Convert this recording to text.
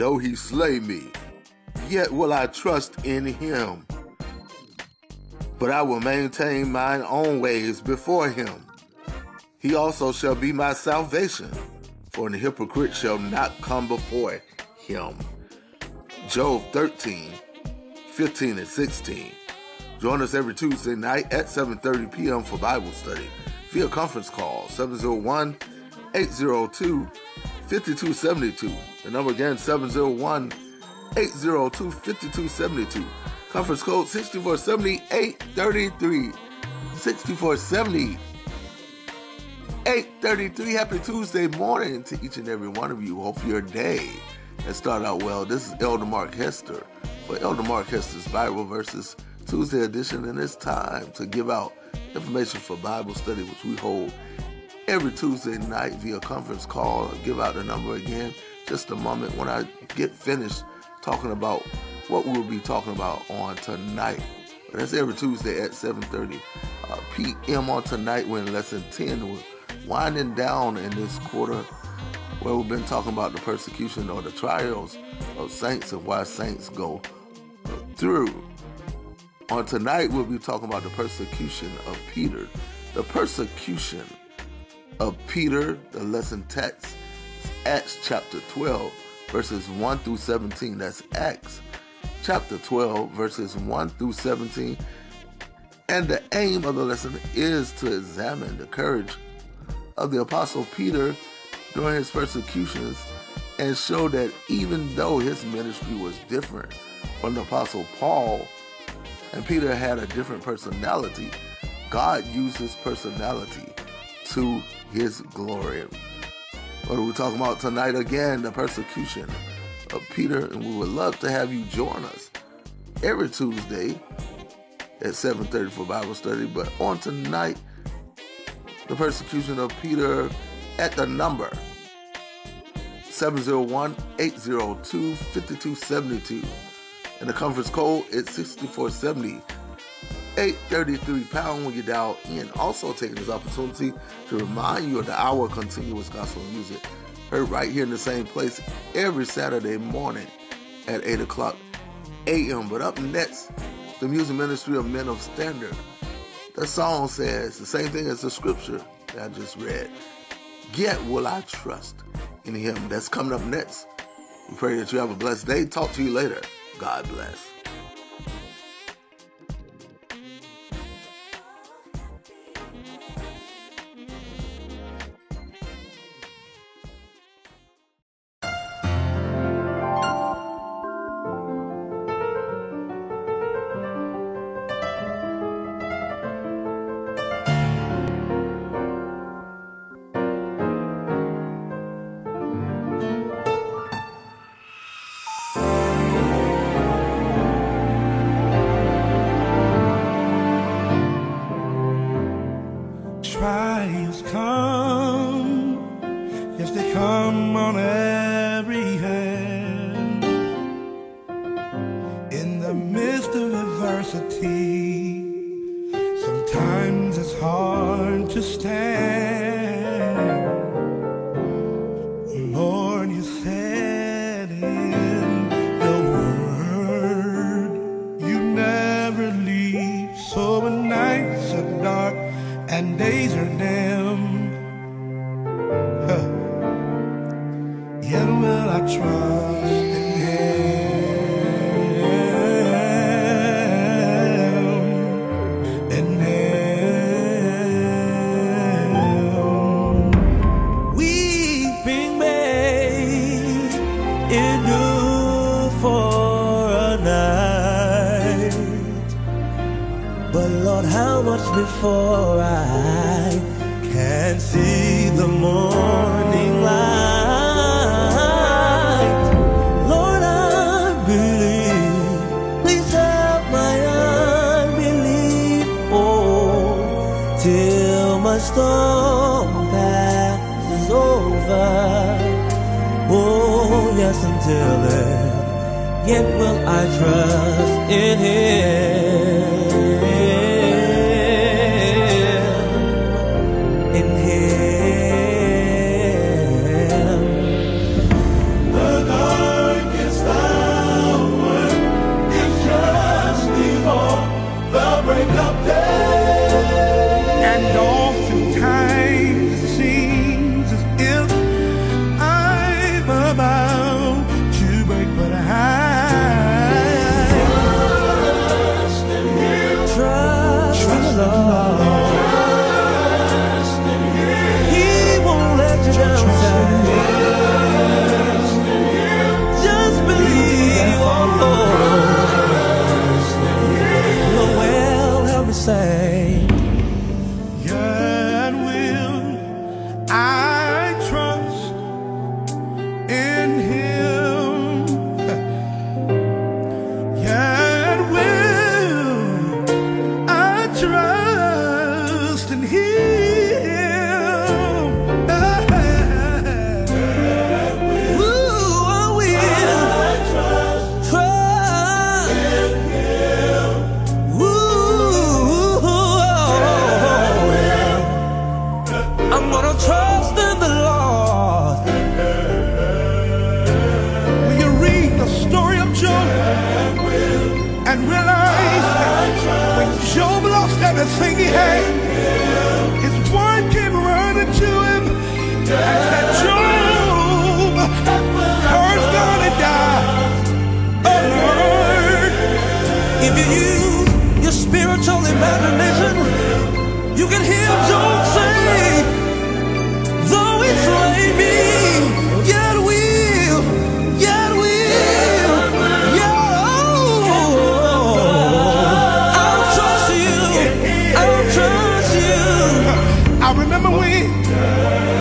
though he slay me, yet will I trust in him. But I will maintain mine own ways before him. He also shall be my salvation, for the hypocrite shall not come before him. Job 13, 15 and 16. Join us every Tuesday night at 7.30 p.m. for Bible study via conference call 701 802 5272. The number again 701 802 5272. Conference code 6470 833. 6470 833. Happy Tuesday morning to each and every one of you. Hope your day has started out well. This is Elder Mark Hester for Elder Mark Hester's Bible Verses Tuesday edition, and it's time to give out information for Bible study, which we hold every Tuesday night via conference call. I'll give out the number again just a moment when I get finished talking about what we'll be talking about on tonight. That's every Tuesday at 7:30 uh, p.m. on tonight. We're in lesson 10. We're winding down in this quarter where we've been talking about the persecution or the trials of saints and why saints go through. On tonight, we'll be talking about the persecution of Peter. The persecution of Peter, the lesson text, Acts chapter 12, verses 1 through 17. That's Acts chapter 12, verses 1 through 17. And the aim of the lesson is to examine the courage of the Apostle Peter during his persecutions and show that even though his ministry was different from the Apostle Paul, and Peter had a different personality, God used his personality to his glory. What are we talking about tonight again? The persecution of Peter, and we would love to have you join us every Tuesday at 7:30 for Bible study. But on tonight, the persecution of Peter at the number 701-802-5272. And the conference code is 6470 833 pound when you dial in. Also taking this opportunity to remind you of the hour of continuous gospel music heard right here in the same place every Saturday morning at 8 o'clock a.m. But up next, the music ministry of Men of Standard. The song says the same thing as the scripture that I just read. Yet will I trust in him. That's coming up next. We pray that you have a blessed day. Talk to you later. God bless. Trials come, yes, they come on But Lord, how much before I passes over. Oh, yes, until then, yet will I trust in Him. In Him. sing, hey. I remember when